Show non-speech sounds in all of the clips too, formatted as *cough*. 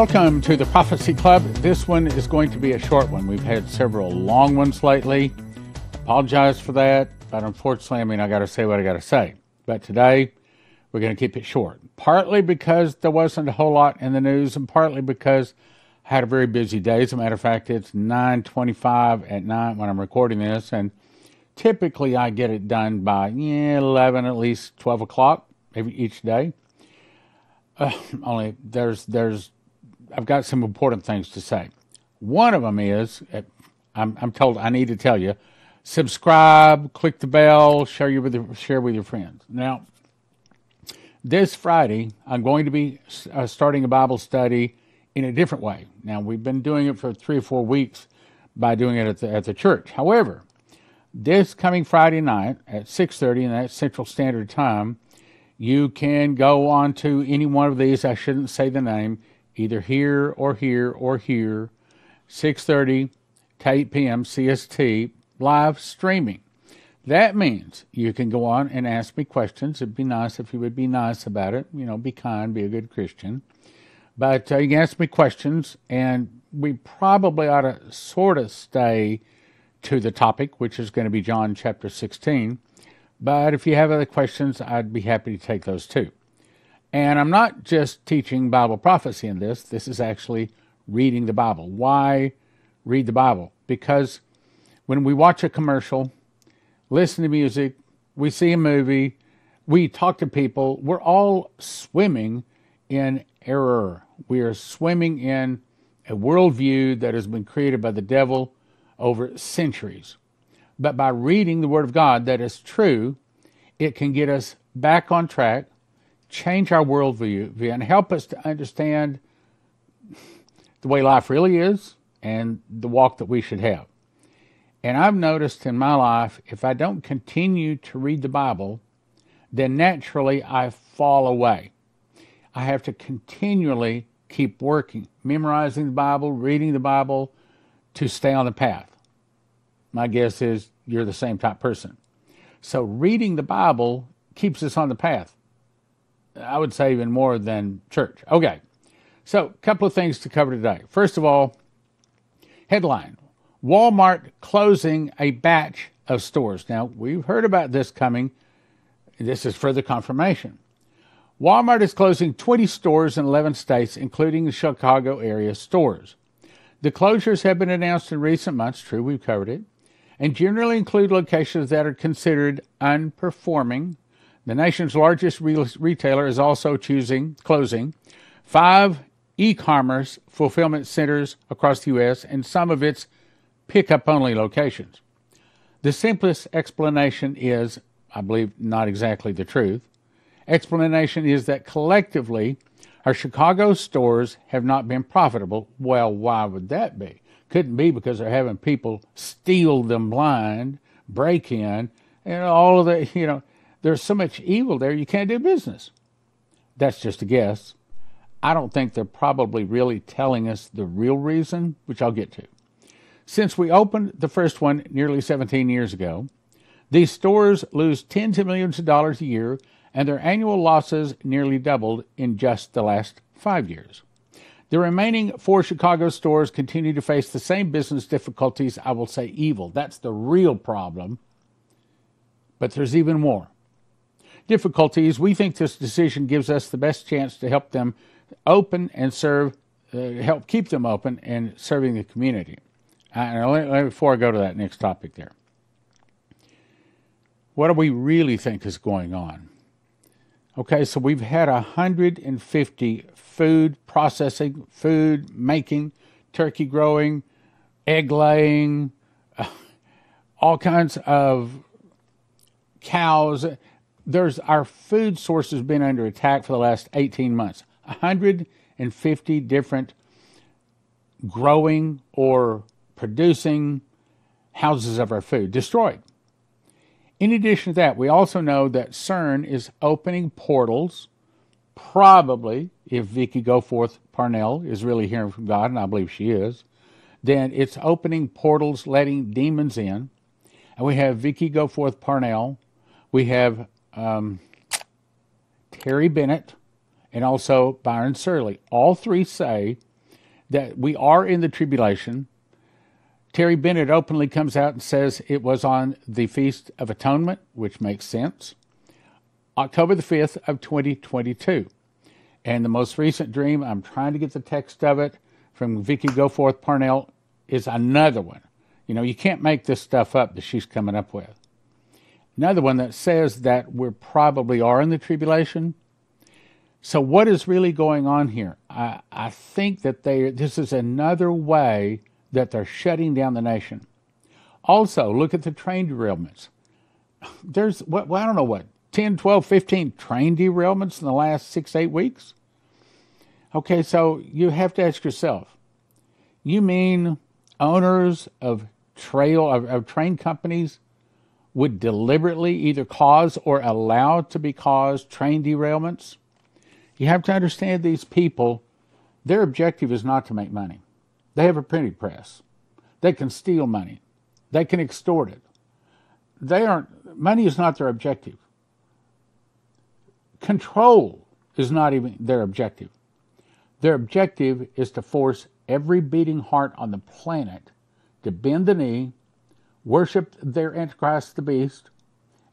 Welcome to the Prophecy Club. This one is going to be a short one. We've had several long ones lately. Apologize for that, but unfortunately, I mean, I got to say what I got to say. But today, we're going to keep it short. Partly because there wasn't a whole lot in the news, and partly because I had a very busy day. As a matter of fact, it's 9:25 at night when I'm recording this, and typically I get it done by yeah, 11, at least 12 o'clock every each day. Uh, *sighs* only there's there's I've got some important things to say. One of them is I'm, I'm told I need to tell you subscribe, click the bell, share you with your, share with your friends. Now, this Friday I'm going to be uh, starting a Bible study in a different way. Now we've been doing it for three or four weeks by doing it at the at the church. However, this coming Friday night at 6:30 in that Central Standard Time, you can go on to any one of these. I shouldn't say the name either here or here or here, 6:30 to 8 p.m. CST live streaming. That means you can go on and ask me questions. It'd be nice if you would be nice about it. You know, be kind, be a good Christian. But uh, you can ask me questions, and we probably ought to sort of stay to the topic, which is going to be John chapter 16. But if you have other questions, I'd be happy to take those too. And I'm not just teaching Bible prophecy in this, this is actually reading the Bible. Why read the Bible? Because when we watch a commercial, listen to music, we see a movie, we talk to people, we're all swimming in error. We are swimming in a worldview that has been created by the devil over centuries. But by reading the Word of God that is true, it can get us back on track change our worldview and help us to understand the way life really is and the walk that we should have. And I've noticed in my life, if I don't continue to read the Bible, then naturally I fall away. I have to continually keep working, memorizing the Bible, reading the Bible to stay on the path. My guess is you're the same type person. So reading the Bible keeps us on the path. I would say even more than church. Okay, so a couple of things to cover today. First of all, headline Walmart closing a batch of stores. Now, we've heard about this coming. This is further confirmation. Walmart is closing 20 stores in 11 states, including the Chicago area stores. The closures have been announced in recent months, true, we've covered it, and generally include locations that are considered unperforming the nation's largest retailer is also choosing closing five e-commerce fulfillment centers across the U.S. and some of its pickup-only locations. The simplest explanation is, I believe, not exactly the truth. Explanation is that collectively, our Chicago stores have not been profitable. Well, why would that be? Couldn't be because they're having people steal them blind, break in, and all of the, *laughs* you know, there's so much evil there, you can't do business. That's just a guess. I don't think they're probably really telling us the real reason, which I'll get to. Since we opened the first one nearly 17 years ago, these stores lose tens of millions of dollars a year, and their annual losses nearly doubled in just the last five years. The remaining four Chicago stores continue to face the same business difficulties, I will say evil. That's the real problem. But there's even more difficulties, we think this decision gives us the best chance to help them open and serve, uh, help keep them open and serving the community. Uh, before I go to that next topic there, what do we really think is going on? Okay, so we've had 150 food processing, food making, turkey growing, egg laying, uh, *laughs* all kinds of cows there's our food source has been under attack for the last 18 months. 150 different growing or producing houses of our food destroyed. In addition to that, we also know that CERN is opening portals, probably, if Vicky Goforth Parnell is really hearing from God, and I believe she is, then it's opening portals, letting demons in. And we have Vicky Goforth Parnell. We have um, Terry Bennett and also Byron Searle. All three say that we are in the tribulation. Terry Bennett openly comes out and says it was on the Feast of Atonement, which makes sense. October the 5th of 2022. And the most recent dream, I'm trying to get the text of it from Vicky Goforth Parnell, is another one. You know, you can't make this stuff up that she's coming up with. Another one that says that we probably are in the tribulation. So what is really going on here? I, I think that they this is another way that they're shutting down the nation. Also, look at the train derailments. There's well, I don't know what 10, 12, 15 train derailments in the last six, eight weeks. Okay, so you have to ask yourself, you mean owners of trail of, of train companies would deliberately either cause or allow to be caused train derailments? You have to understand these people, their objective is not to make money. They have a printing press. They can steal money. They can extort it. They aren't money is not their objective. Control is not even their objective. Their objective is to force every beating heart on the planet to bend the knee, worship their Antichrist, the beast,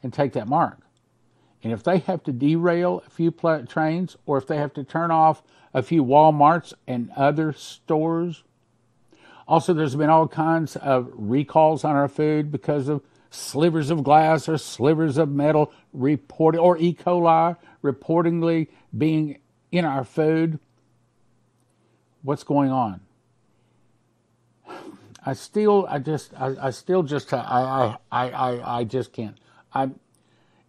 and take that mark. And if they have to derail a few trains, or if they have to turn off a few Walmarts and other stores, also there's been all kinds of recalls on our food because of slivers of glass or slivers of metal reported, or E. coli reportedly being in our food. What's going on? I still, I just, I, I still just, I, I, I, I just can't. I,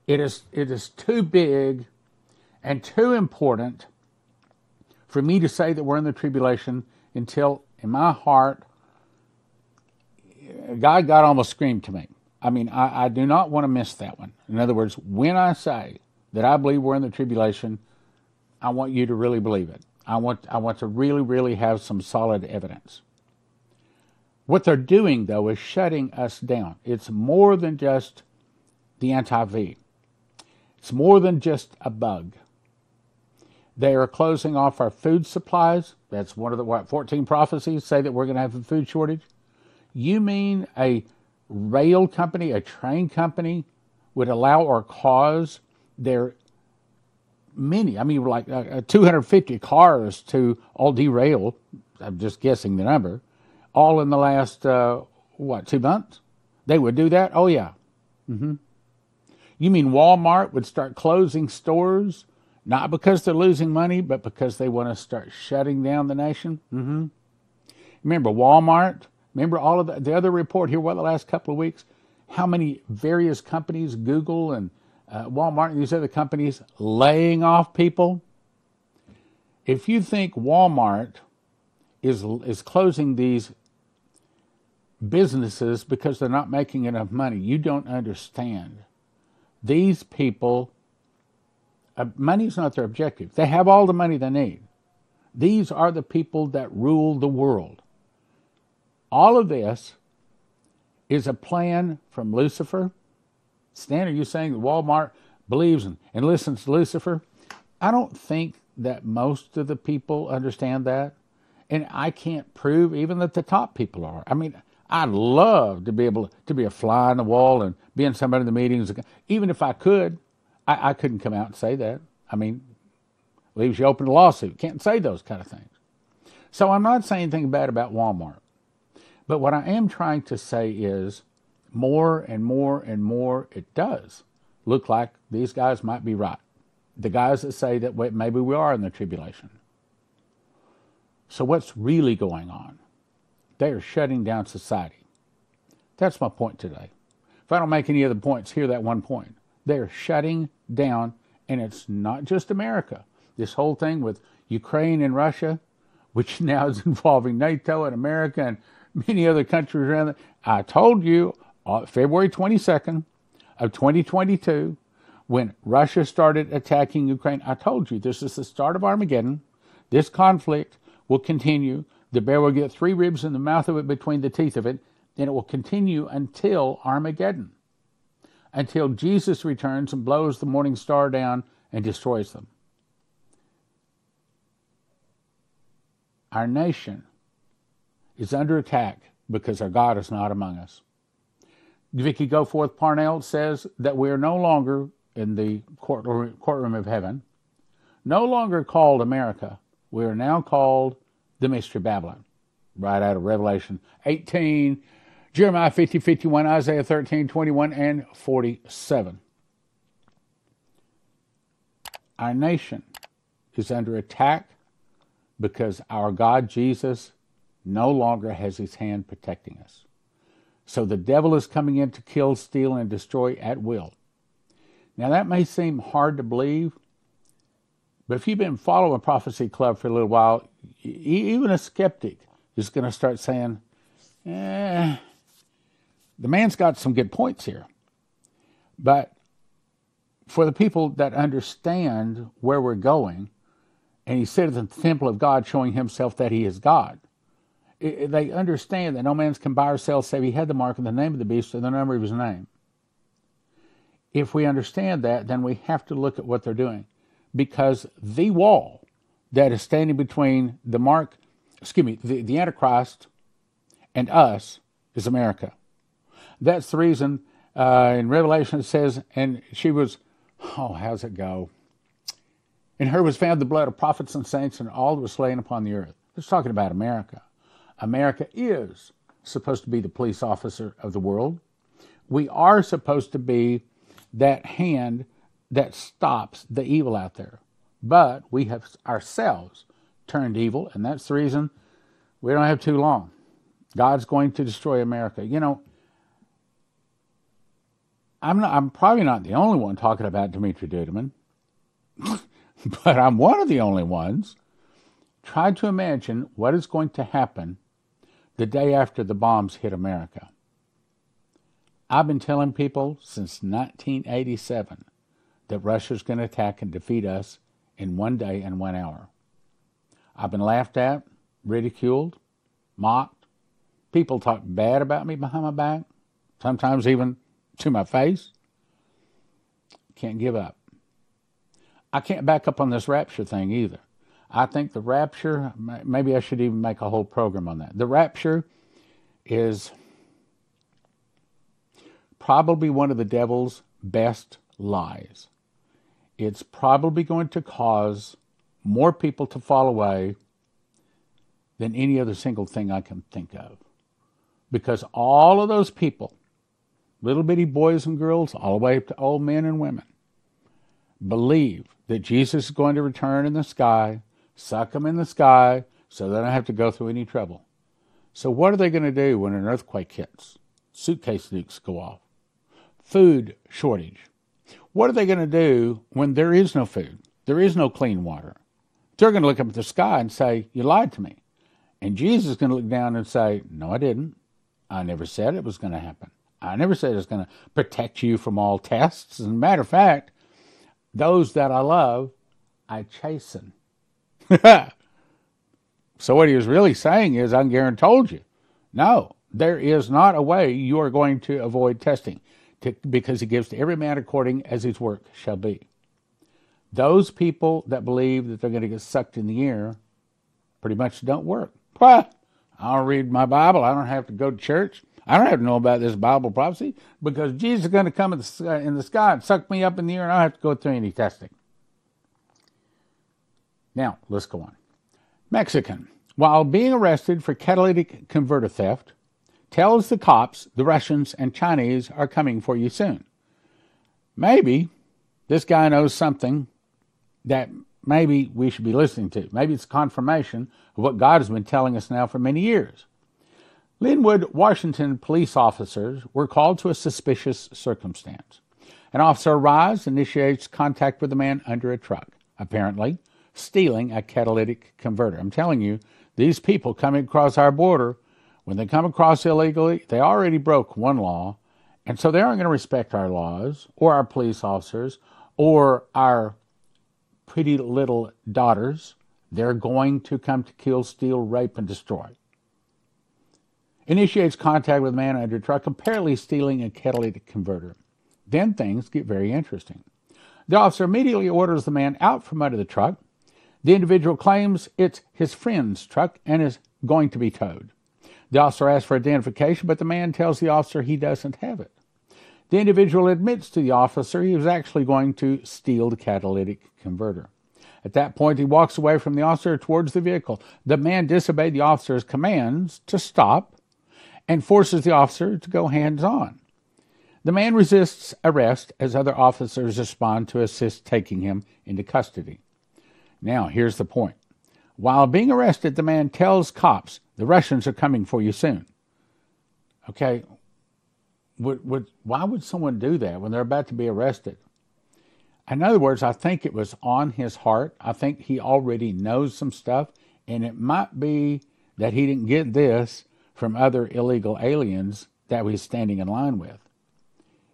it is, it is too big and too important for me to say that we're in the tribulation until, in my heart, God, God almost screamed to me. I mean, I, I do not want to miss that one. In other words, when I say that I believe we're in the tribulation, I want you to really believe it. I want, I want to really, really have some solid evidence. What they're doing, though, is shutting us down. It's more than just the anti V, it's more than just a bug. They are closing off our food supplies. That's one of the what, 14 prophecies say that we're going to have a food shortage. You mean a rail company, a train company, would allow or cause their many, I mean, like uh, uh 250 cars to all derail. I'm just guessing the number, all in the last, uh, what, two months? They would do that? Oh, yeah. Mm-hmm. You mean Walmart would start closing stores, not because they're losing money, but because they want to start shutting down the nation? Mm-hmm. Remember Walmart? Remember all of the, the other report here, what, the last couple of weeks? How many various companies, Google and uh, Walmart and these other companies, laying off people? If you think Walmart is, is closing these businesses because they're not making enough money, you don't understand. These people, uh, money is not their objective. They have all the money they need. These are the people that rule the world. All of this is a plan from Lucifer. Stan, are you saying that Walmart believes and, and listens to Lucifer? I don't think that most of the people understand that. And I can't prove even that the top people are. I mean, I'd love to be able to be a fly on the wall and be in some of the meetings. Even if I could, I, I couldn't come out and say that. I mean, leaves you open to lawsuit. Can't say those kind of things. So I'm not saying anything bad about Walmart. But what I am trying to say is more and more and more it does look like these guys might be right. The guys that say that maybe we are in the tribulation. So what's really going on? They are shutting down society. That's my point today. If I don't make any other points, hear that one point. They are shutting down, and it's not just America. This whole thing with Ukraine and Russia, which *laughs* now is involving NATO and America and many other countries around. it. I told you uh, February 22nd of 2022, when Russia started attacking Ukraine, I told you this is the start of Armageddon. This conflict will continue. The bear will get three ribs in the mouth of it between the teeth of it, and it will continue until Armageddon, until Jesus returns and blows the morning star down and destroys them. Our nation is under attack because our God is not among us. Vicky Goforth Parnell says that we are no longer in the courtroom of heaven, no longer called America. We are now called the Mystery of Babylon, right out of Revelation 18, Jeremiah 50, 51, Isaiah 13, 21, and 47. Our nation is under attack because our God Jesus no longer has his hand protecting us. So the devil is coming in to kill, steal, and destroy at will. Now that may seem hard to believe, but if you've been following Prophecy Club for a little while, even a skeptic is going to start saying, eh, the man's got some good points here. But for the people that understand where we're going, and he said in the temple of God, showing himself that he is God, they understand that no man can buy or sell save he had the mark of the name of the beast or the number of his name. If we understand that, then we have to look at what they're doing. Because the wall that is standing between the mark, excuse me, the, the Antichrist and us is America. That's the reason uh, in Revelation it says, and she was, oh, how's it go? In her was found the blood of prophets and saints, and all that was slain upon the earth. It's talking about America. America is supposed to be the police officer of the world. We are supposed to be that hand that stops the evil out there. But we have ourselves turned evil, and that's the reason we don't have too long. God's going to destroy America. You know, I'm not, I'm probably not the only one talking about Dumitru Duduman, *laughs* but I'm one of the only ones. Try to imagine what is going to happen the day after the bombs hit America. I've been telling people since 1987 that Russia's going to attack and defeat us in one day and one hour. I've been laughed at, ridiculed, mocked. People talk bad about me behind my back, sometimes even to my face. Can't give up. I can't back up on this rapture thing either. I think the rapture, maybe I should even make a whole program on that. The rapture is probably one of the devil's best lies. It's probably going to cause more people to fall away than any other single thing I can think of. Because all of those people little bitty boys and girls, all the way up to old men and women, believe that Jesus is going to return in the sky, suck them in the sky, so they don't have to go through any trouble. So, what are they going to do when an earthquake hits? Suitcase nukes go off. Food shortage. What are they going to do when there is no food? There is no clean water. They're going to look up at the sky and say, You lied to me. And Jesus is going to look down and say, No, I didn't. I never said it was going to happen. I never said it's going to protect you from all tests. As a matter of fact, those that I love, I chasten. *laughs* so what he was really saying is, Ungaren told you, no, there is not a way you are going to avoid testing, because he gives to every man according as his work shall be. Those people that believe that they're going to get sucked in the air pretty much don't work. I don't read my Bible. I don't have to go to church. I don't have to know about this Bible prophecy because Jesus is going to come in the, sky, uh, in the sky and suck me up in the air and I don't have to go through any testing. Now, let's go on. Mexican, while being arrested for catalytic converter theft, tells the cops the Russians and Chinese are coming for you soon. Maybe this guy knows something that maybe we should be listening to. Maybe it's confirmation of what God has been telling us now for many years. Lynnwood, Washington police officers were called to a suspicious circumstance. An officer arrives initiates contact with a man under a truck, apparently stealing a catalytic converter. I'm telling you, these people coming across our border, when they come across illegally, they already broke one law, and so they aren't going to respect our laws or our police officers or our pretty little daughters. They're going to come to kill, steal, rape, and destroy initiates contact with man under truck, apparently stealing a catalytic converter. Then things get very interesting. The officer immediately orders the man out from under the truck, The individual claims it's his friend's truck and is going to be towed. The officer asks for identification, but the man tells the officer he doesn't have it. The individual admits to the officer he was actually going to steal the catalytic converter. At that point, he walks away from the officer towards the vehicle. The man disobeyed the officer's commands to stop and forces the officer to go hands on. The man resists arrest as other officers respond to assist taking him into custody. Now, here's the point. While being arrested, the man tells cops, The Russians are coming for you soon. Okay, would, would, why would someone do that when they're about to be arrested? In other words, I think it was on his heart. I think he already knows some stuff, and it might be that he didn't get this from other illegal aliens that he's standing in line with.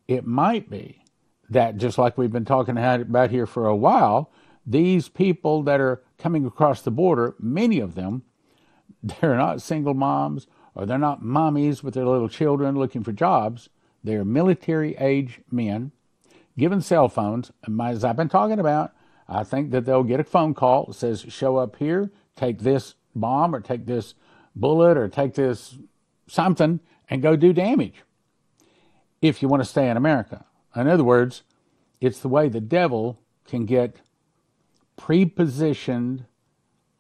It might be that, just like we've been talking about here for a while, these people that are coming across the border, many of them, they're not single moms or they're not mommies with their little children looking for jobs. They're military age men given cell phones. As I've been talking about, I think that they'll get a phone call that says, show up here, take this bomb or take this bullet or take this something and go do damage if you want to stay in America. In other words, it's the way the devil can get prepositioned,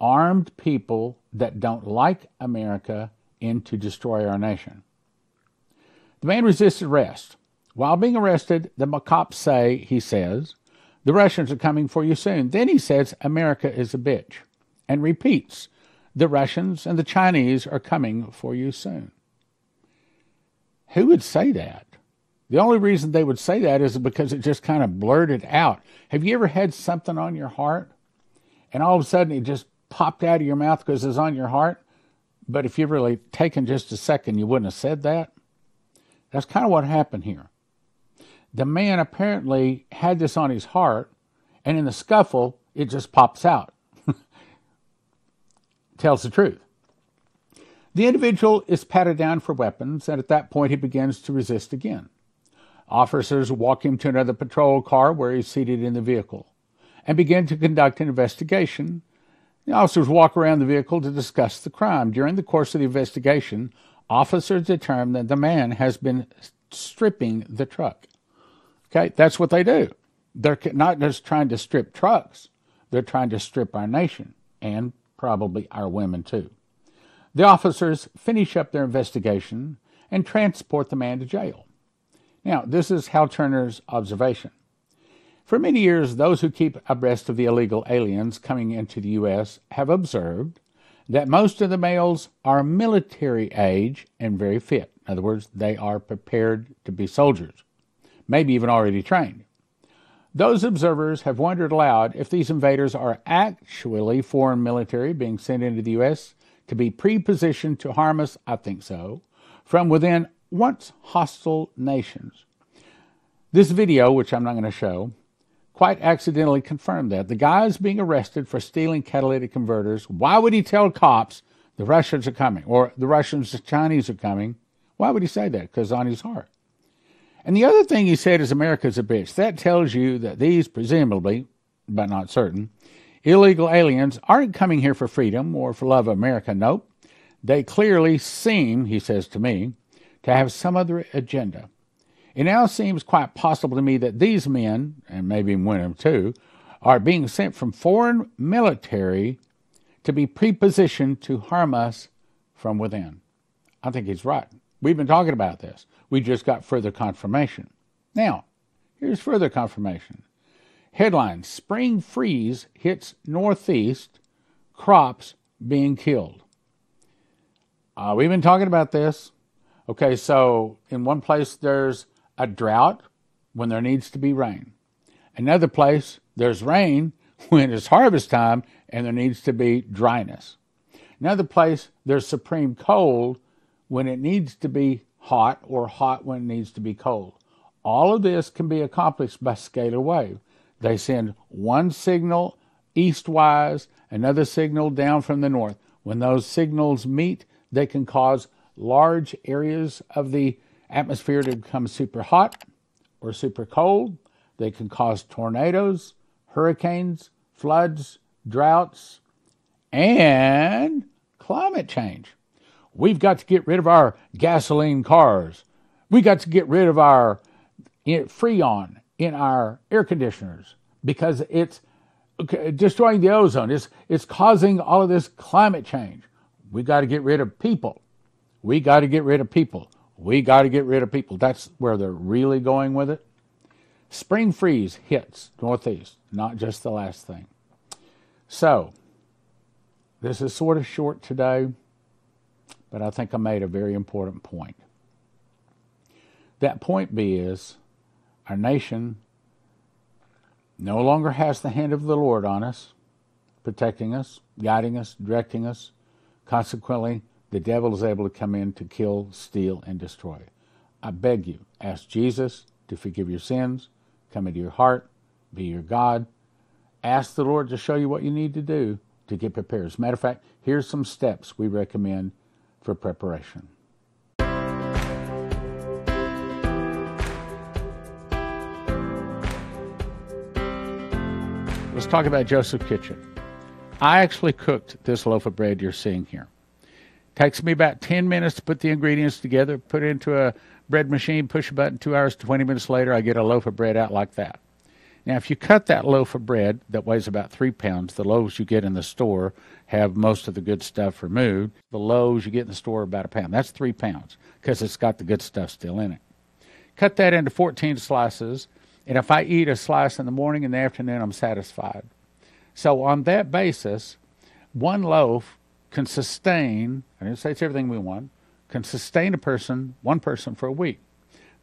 armed people that don't like America in to destroy our nation. The man resists arrest. While being arrested, the cops say, he says, the Russians are coming for you soon. Then he says, America is a bitch, and repeats, the Russians and the Chinese are coming for you soon. Who would say that? The only reason they would say that is because it just kind of blurted out. Have you ever had something on your heart and all of a sudden it just popped out of your mouth because it's on your heart? But if you really taken just a second, you wouldn't have said that. That's kind of what happened here. The man apparently had this on his heart, and in the scuffle, it just pops out. *laughs* Tells the truth. The individual is patted down for weapons, and at that point, he begins to resist again. Officers walk him to another patrol car where he's seated in the vehicle and begin to conduct an investigation. The officers walk around the vehicle to discuss the crime. During the course of the investigation, officers determine that the man has been stripping the truck. Okay, that's what they do. They're not just trying to strip trucks, they're trying to strip our nation and probably our women too. The officers finish up their investigation and transport the man to jail. Now, this is Hal Turner's observation. For many years, those who keep abreast of the illegal aliens coming into the U.S. have observed that most of the males are military age and very fit. In other words, they are prepared to be soldiers, maybe even already trained. Those observers have wondered aloud if these invaders are actually foreign military being sent into the U.S. to be prepositioned to harm us. I think so. From within once hostile nations. This video, which I'm not going to show, quite accidentally confirmed that. The guy is being arrested for stealing catalytic converters. Why would he tell cops the Russians are coming or the Russians, the Chinese are coming? Why would he say that? Because on his heart. And the other thing he said is America's a bitch. That tells you that these, presumably, but not certain, illegal aliens aren't coming here for freedom or for love of America. Nope. They clearly seem, he says to me, to have some other agenda. It now seems quite possible to me that these men, and maybe women too, are being sent from foreign military to be prepositioned to harm us from within. I think he's right. We've been talking about this. We just got further confirmation. Now, here's further confirmation. Headline Spring freeze hits Northeast, crops being killed. Uh, we've been talking about this. Okay, so in one place there's a drought when there needs to be rain. Another place there's rain *laughs* when it's harvest time and there needs to be dryness. Another place there's supreme cold when it needs to be hot or hot when it needs to be cold. All of this can be accomplished by scalar wave. They send one signal eastwise, another signal down from the north. When those signals meet, they can cause large areas of the atmosphere to become super hot or super cold. They can cause tornadoes, hurricanes, floods, droughts, and climate change. We've got to get rid of our gasoline cars. We got to get rid of our eh, freon in our air conditioners because it's destroying the ozone. It's, it's causing all of this climate change. We got to get rid of people. We got to get rid of people. We got to get rid of people. That's where they're really going with it. Spring freeze hits Northeast, not just the last thing. So, this is sort of short today, but I think I made a very important point. That point B is our nation no longer has the hand of the Lord on us, protecting us, guiding us, directing us. Consequently, the devil is able to come in to kill, steal, and destroy. I beg you, ask Jesus to forgive your sins, come into your heart, be your God. Ask the Lord to show you what you need to do to get prepared. As a matter of fact, here's some steps we recommend for preparation. Let's talk about Joseph Kitchen. I actually cooked this loaf of bread you're seeing here. Takes me about 10 minutes to put the ingredients together, put it into a bread machine, push a button, two hours, 20 minutes later, I get a loaf of bread out like that. Now, if you cut that loaf of bread that weighs about three pounds, the loaves you get in the store have most of the good stuff removed. The loaves you get in the store are about a pound. That's three pounds because it's got the good stuff still in it. Cut that into 14 slices, and if I eat a slice in the morning and the afternoon, I'm satisfied. So, on that basis, one loaf can sustain, I didn't say it's everything we want, can sustain a person, one person, for a week.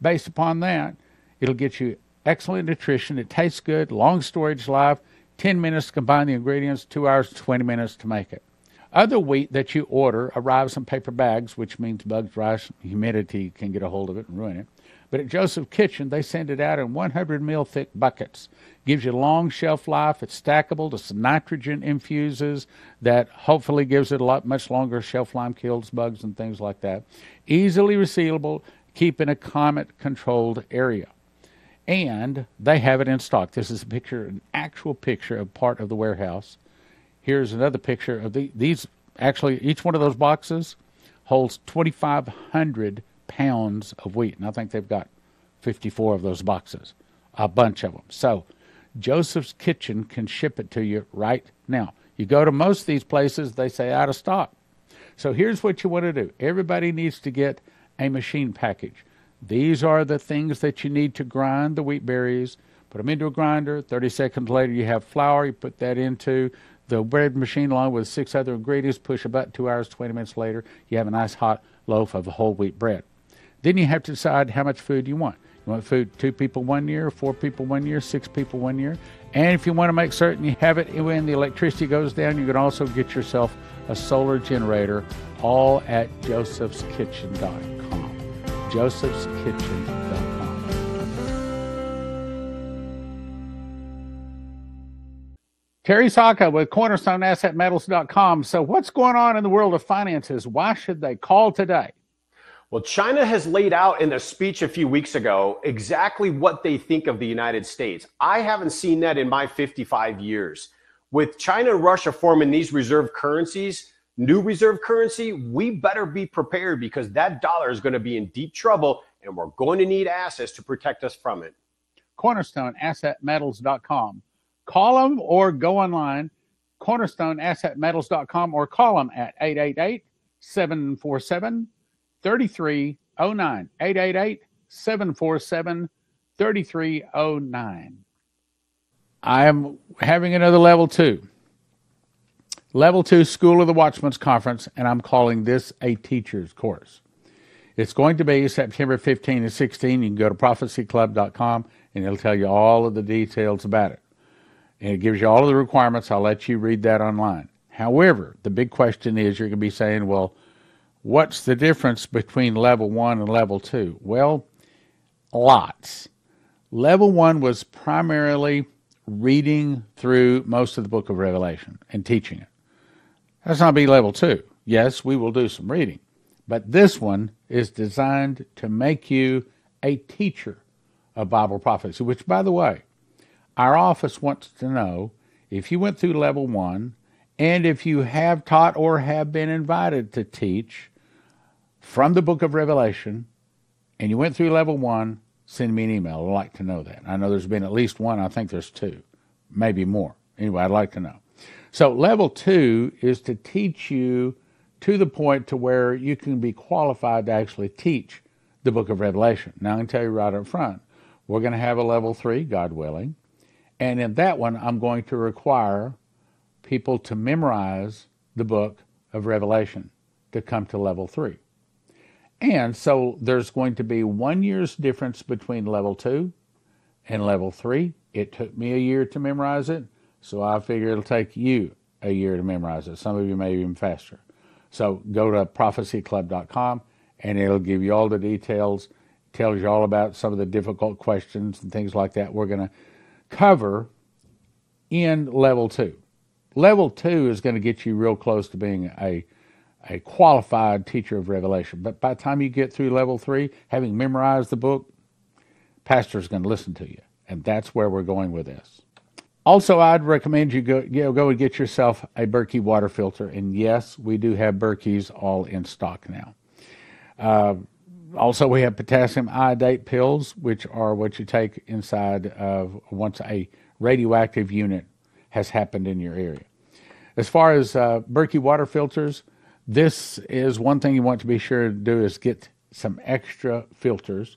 Based upon that, it'll get you excellent nutrition. It tastes good, long storage life, 10 minutes to combine the ingredients, 2 hours, 20 minutes to make it. Other wheat that you order arrives in paper bags, which means bugs, rice, humidity can get a hold of it and ruin it. But at Joseph Kitchen, they send it out in 100 mil thick buckets. Gives you long shelf life. It's stackable. The nitrogen infuses that hopefully gives it a lot much longer shelf life, kills bugs and things like that. Easily resealable. Keep in a climate controlled area. And they have it in stock. This is a picture, an actual picture of part of the warehouse. Here's another picture of the, these. Actually, each one of those boxes holds 2,500 pounds of wheat. And I think they've got 54 of those boxes, a bunch of them. So Joseph's Kitchen can ship it to you right now. You go to most of these places, they say out of stock. So here's what you want to do everybody needs to get a machine package. These are the things that you need to grind the wheat berries. Put them into a grinder. 30 seconds later, you have flour. You put that into the bread machine along with six other ingredients. Push about two hours, 20 minutes later, you have a nice hot loaf of whole wheat bread. Then you have to decide how much food you want. You want food two people one year, four people one year, six people one year. And if you want to make certain you have it when the electricity goes down, you can also get yourself a solar generator, all at josephskitchen.com. josephskitchen.com. Terry Saka with CornerstoneAssetMetals.com. So, what's going on in the world of finances? Why should they call today? Well, China has laid out in a speech a few weeks ago exactly what they think of the United States. I haven't seen that in my 55 years. With China and Russia forming these reserve currencies, new reserve currency, we better be prepared because that dollar is going to be in deep trouble and we're going to need assets to protect us from it. CornerstoneAssetMetals.com. Call them or go online, CornerstoneAssetMetals.com, or call them at 888 747 3309. 888 747 3309. I am having another level two. Level two School of the Watchman's Conference, and I'm calling this a teacher's course. It's going to be September 15 and 16. You can go to prophecyclub.com and it'll tell you all of the details about it. And it gives you all of the requirements. I'll let you read that online. However, the big question is you're going to be saying, well, What's the difference between level one and level two? Well, lots. Level one was primarily reading through most of the book of Revelation and teaching it. That's not be level two. Yes, we will do some reading, but this one is designed to make you a teacher of Bible prophecy, which, by the way, our office wants to know if you went through level one, and if you have taught or have been invited to teach from the book of Revelation, and you went through level one, send me an email. I'd like to know that. I know there's been at least one. I think there's two, maybe more. Anyway, I'd like to know. So level two is to teach you to the point to where you can be qualified to actually teach the book of Revelation. Now I can tell you right up front, we're going to have a level three, God willing. And in that one, I'm going to require people to memorize the book of Revelation to come to level three. And so there's going to be one year's difference between level two and level three. It took me a year to memorize it, so I figure it'll take you a year to memorize it. Some of you may even faster. So go to prophecyclub.com and it'll give you all the details, tells you all about some of the difficult questions and things like that we're going to cover in level two. Level two is going to get you real close to being a a qualified teacher of Revelation. But by the time you get through level three, having memorized the book, pastor's going to listen to you. And that's where we're going with this. Also, I'd recommend you go, you know, go and get yourself a Berkey water filter. And yes, we do have Berkeys all in stock now. Uh, also, we have potassium iodate pills, which are what you take inside of once a radioactive unit has happened in your area. As far as uh, Berkey water filters, this is one thing you want to be sure to do is get some extra filters.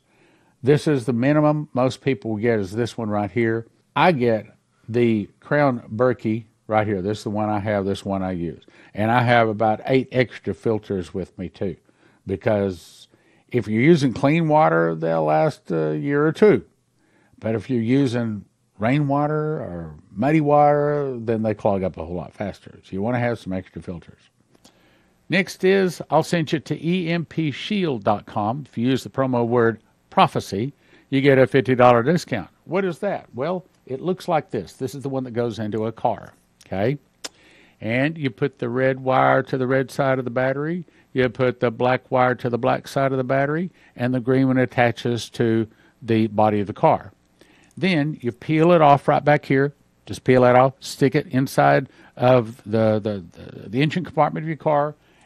This is the minimum most people get is this one right here. I get the Crown Berkey right here. This is the one I have, this one I use. And I have about eight extra filters with me too because if you're using clean water, they'll last a year or two. But if you're using rainwater or muddy water, then they clog up a whole lot faster. So you want to have some extra filters. Next is I'll send you to empshield.com. If you use the promo word prophecy, you get a $50 discount. What is that? Well, it looks like this. This is the one that goes into a car, okay? And you put the red wire to the red side of the battery, you put the black wire to the black side of the battery, and the green one attaches to the body of the car. Then you peel it off right back here. Just peel that off, stick it inside of the, the, the, the engine compartment of your car,